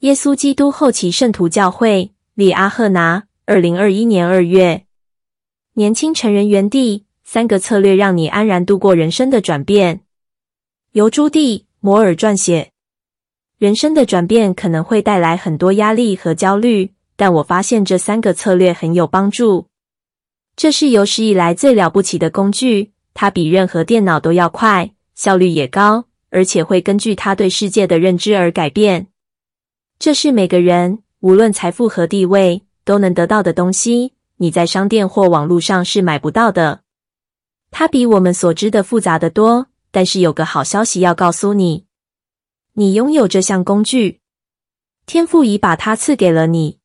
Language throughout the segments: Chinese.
耶稣基督后期圣徒教会，里阿赫拿，二零二一年二月。年轻成人园地，三个策略让你安然度过人生的转变。由朱蒂·摩尔撰写。人生的转变可能会带来很多压力和焦虑，但我发现这三个策略很有帮助。这是有史以来最了不起的工具，它比任何电脑都要快，效率也高，而且会根据它对世界的认知而改变。这是每个人，无论财富和地位，都能得到的东西。你在商店或网络上是买不到的。它比我们所知的复杂得多，但是有个好消息要告诉你：你拥有这项工具，天赋已把它赐给了你，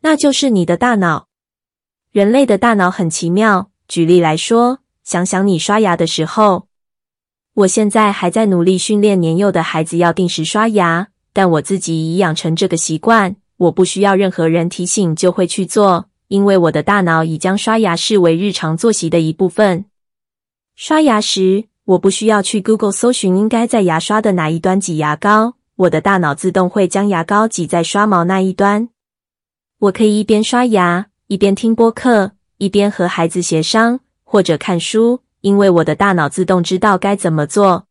那就是你的大脑。人类的大脑很奇妙。举例来说，想想你刷牙的时候，我现在还在努力训练年幼的孩子要定时刷牙，但我自己已养成这个习惯，我不需要任何人提醒就会去做。因为我的大脑已将刷牙视为日常作息的一部分。刷牙时，我不需要去 Google 搜寻应该在牙刷的哪一端挤牙膏，我的大脑自动会将牙膏挤在刷毛那一端。我可以一边刷牙，一边听播客，一边和孩子协商，或者看书，因为我的大脑自动知道该怎么做。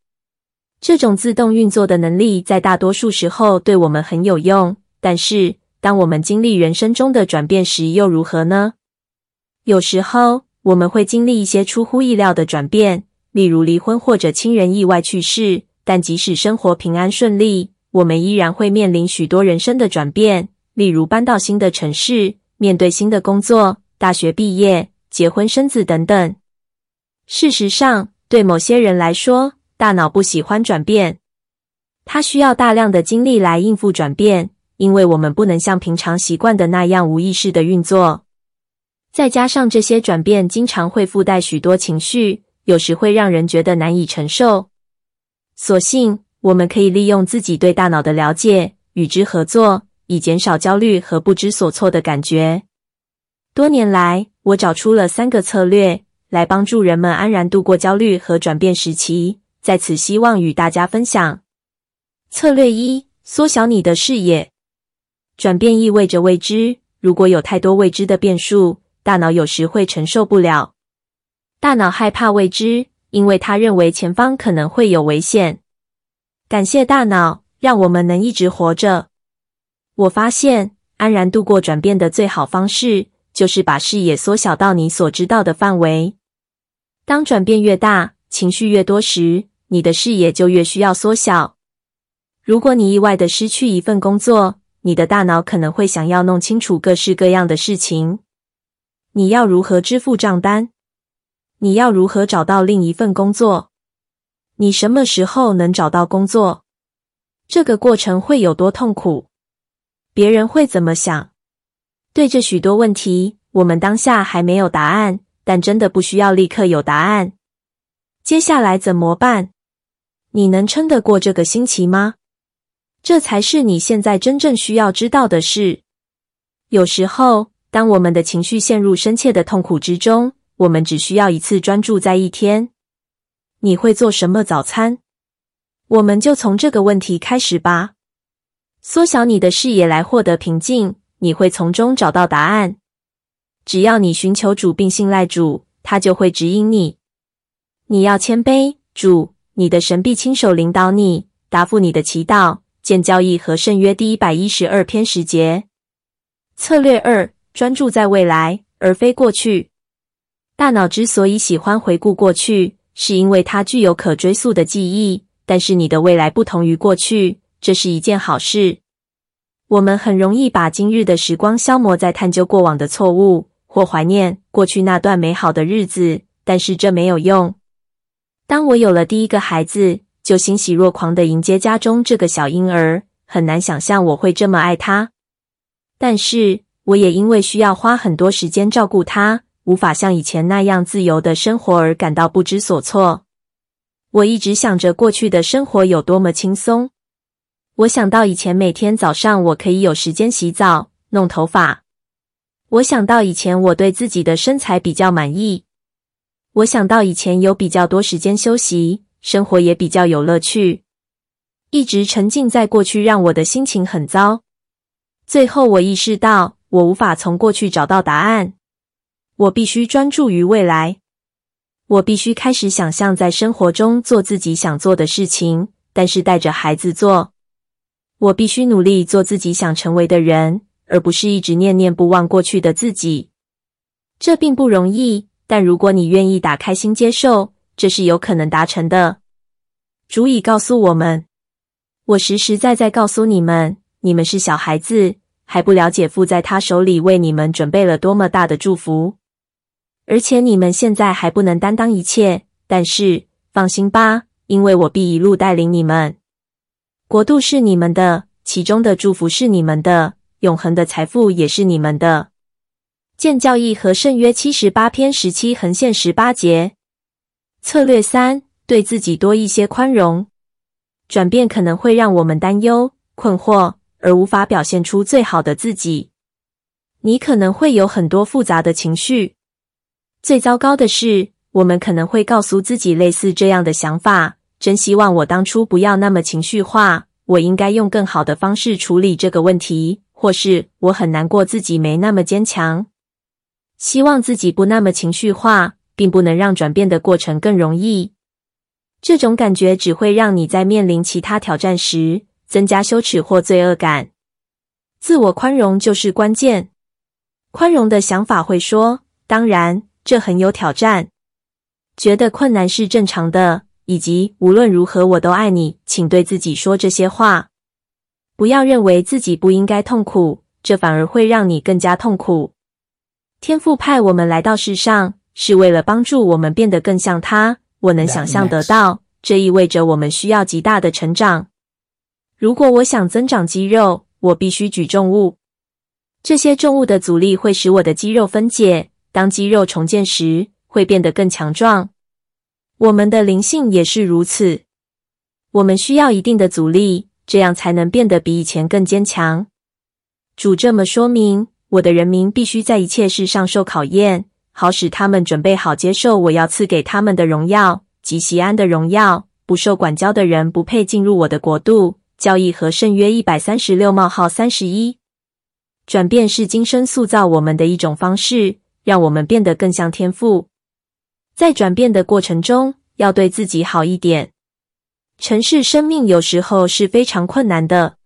这种自动运作的能力在大多数时候对我们很有用，但是，当我们经历人生中的转变时，又如何呢？有时候我们会经历一些出乎意料的转变，例如离婚或者亲人意外去世。但即使生活平安顺利，我们依然会面临许多人生的转变，例如搬到新的城市、面对新的工作、大学毕业、结婚生子等等。事实上，对某些人来说，大脑不喜欢转变，它需要大量的精力来应付转变。因为我们不能像平常习惯的那样无意识的运作，再加上这些转变经常会附带许多情绪，有时会让人觉得难以承受。所幸，我们可以利用自己对大脑的了解，与之合作，以减少焦虑和不知所措的感觉。多年来，我找出了三个策略，来帮助人们安然度过焦虑和转变时期，在此希望与大家分享。策略一：缩小你的视野。转变意味着未知。如果有太多未知的变数，大脑有时会承受不了。大脑害怕未知，因为它认为前方可能会有危险。感谢大脑，让我们能一直活着。我发现，安然度过转变的最好方式，就是把视野缩小到你所知道的范围。当转变越大，情绪越多时，你的视野就越需要缩小。如果你意外地失去一份工作，你的大脑可能会想要弄清楚各式各样的事情。你要如何支付账单？你要如何找到另一份工作？你什么时候能找到工作？这个过程会有多痛苦？别人会怎么想？对这许多问题，我们当下还没有答案，但真的不需要立刻有答案。接下来怎么办？你能撑得过这个星期吗？这才是你现在真正需要知道的事。有时候，当我们的情绪陷入深切的痛苦之中，我们只需要一次专注在一天。你会做什么早餐？我们就从这个问题开始吧。缩小你的视野来获得平静，你会从中找到答案。只要你寻求主并信赖主，他就会指引你。你要谦卑，主，你的神必亲手领导你，答复你的祈祷。见教义和圣约第一百一十二篇十节。策略二：专注在未来，而非过去。大脑之所以喜欢回顾过去，是因为它具有可追溯的记忆。但是你的未来不同于过去，这是一件好事。我们很容易把今日的时光消磨在探究过往的错误，或怀念过去那段美好的日子，但是这没有用。当我有了第一个孩子，就欣喜若狂地迎接家中这个小婴儿，很难想象我会这么爱他。但是，我也因为需要花很多时间照顾他，无法像以前那样自由地生活而感到不知所措。我一直想着过去的生活有多么轻松。我想到以前每天早上我可以有时间洗澡、弄头发。我想到以前我对自己的身材比较满意。我想到以前有比较多时间休息。生活也比较有乐趣。一直沉浸在过去，让我的心情很糟。最后，我意识到我无法从过去找到答案，我必须专注于未来。我必须开始想象在生活中做自己想做的事情，但是带着孩子做。我必须努力做自己想成为的人，而不是一直念念不忘过去的自己。这并不容易，但如果你愿意打开心接受，这是有可能达成的。主已告诉我们，我实实在在告诉你们，你们是小孩子，还不了解父在他手里为你们准备了多么大的祝福。而且你们现在还不能担当一切，但是放心吧，因为我必一路带领你们。国度是你们的，其中的祝福是你们的，永恒的财富也是你们的。建教义和圣约七十八篇十七横线十八节。策略三：对自己多一些宽容。转变可能会让我们担忧、困惑，而无法表现出最好的自己。你可能会有很多复杂的情绪。最糟糕的是，我们可能会告诉自己类似这样的想法：“真希望我当初不要那么情绪化，我应该用更好的方式处理这个问题。”或是“我很难过，自己没那么坚强。”希望自己不那么情绪化，并不能让转变的过程更容易。这种感觉只会让你在面临其他挑战时增加羞耻或罪恶感。自我宽容就是关键。宽容的想法会说：“当然。”这很有挑战，觉得困难是正常的，以及无论如何我都爱你，请对自己说这些话。不要认为自己不应该痛苦，这反而会让你更加痛苦。天赋派我们来到世上，是为了帮助我们变得更像他。我能想象得到，这意味着我们需要极大的成长。如果我想增长肌肉，我必须举重物。这些重物的阻力会使我的肌肉分解。当肌肉重建时，会变得更强壮。我们的灵性也是如此。我们需要一定的阻力，这样才能变得比以前更坚强。主这么说明：我的人民必须在一切事上受考验，好使他们准备好接受我要赐给他们的荣耀及锡安的荣耀。不受管教的人不配进入我的国度。教义和圣约一百三十六冒号三十一。转变是今生塑造我们的一种方式。让我们变得更像天赋，在转变的过程中，要对自己好一点。城市生命有时候是非常困难的。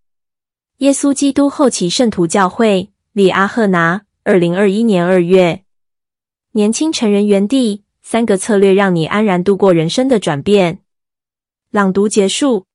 耶稣基督后期圣徒教会，里阿赫拿，二零二一年二月。年轻成人园地，三个策略让你安然度过人生的转变。朗读结束。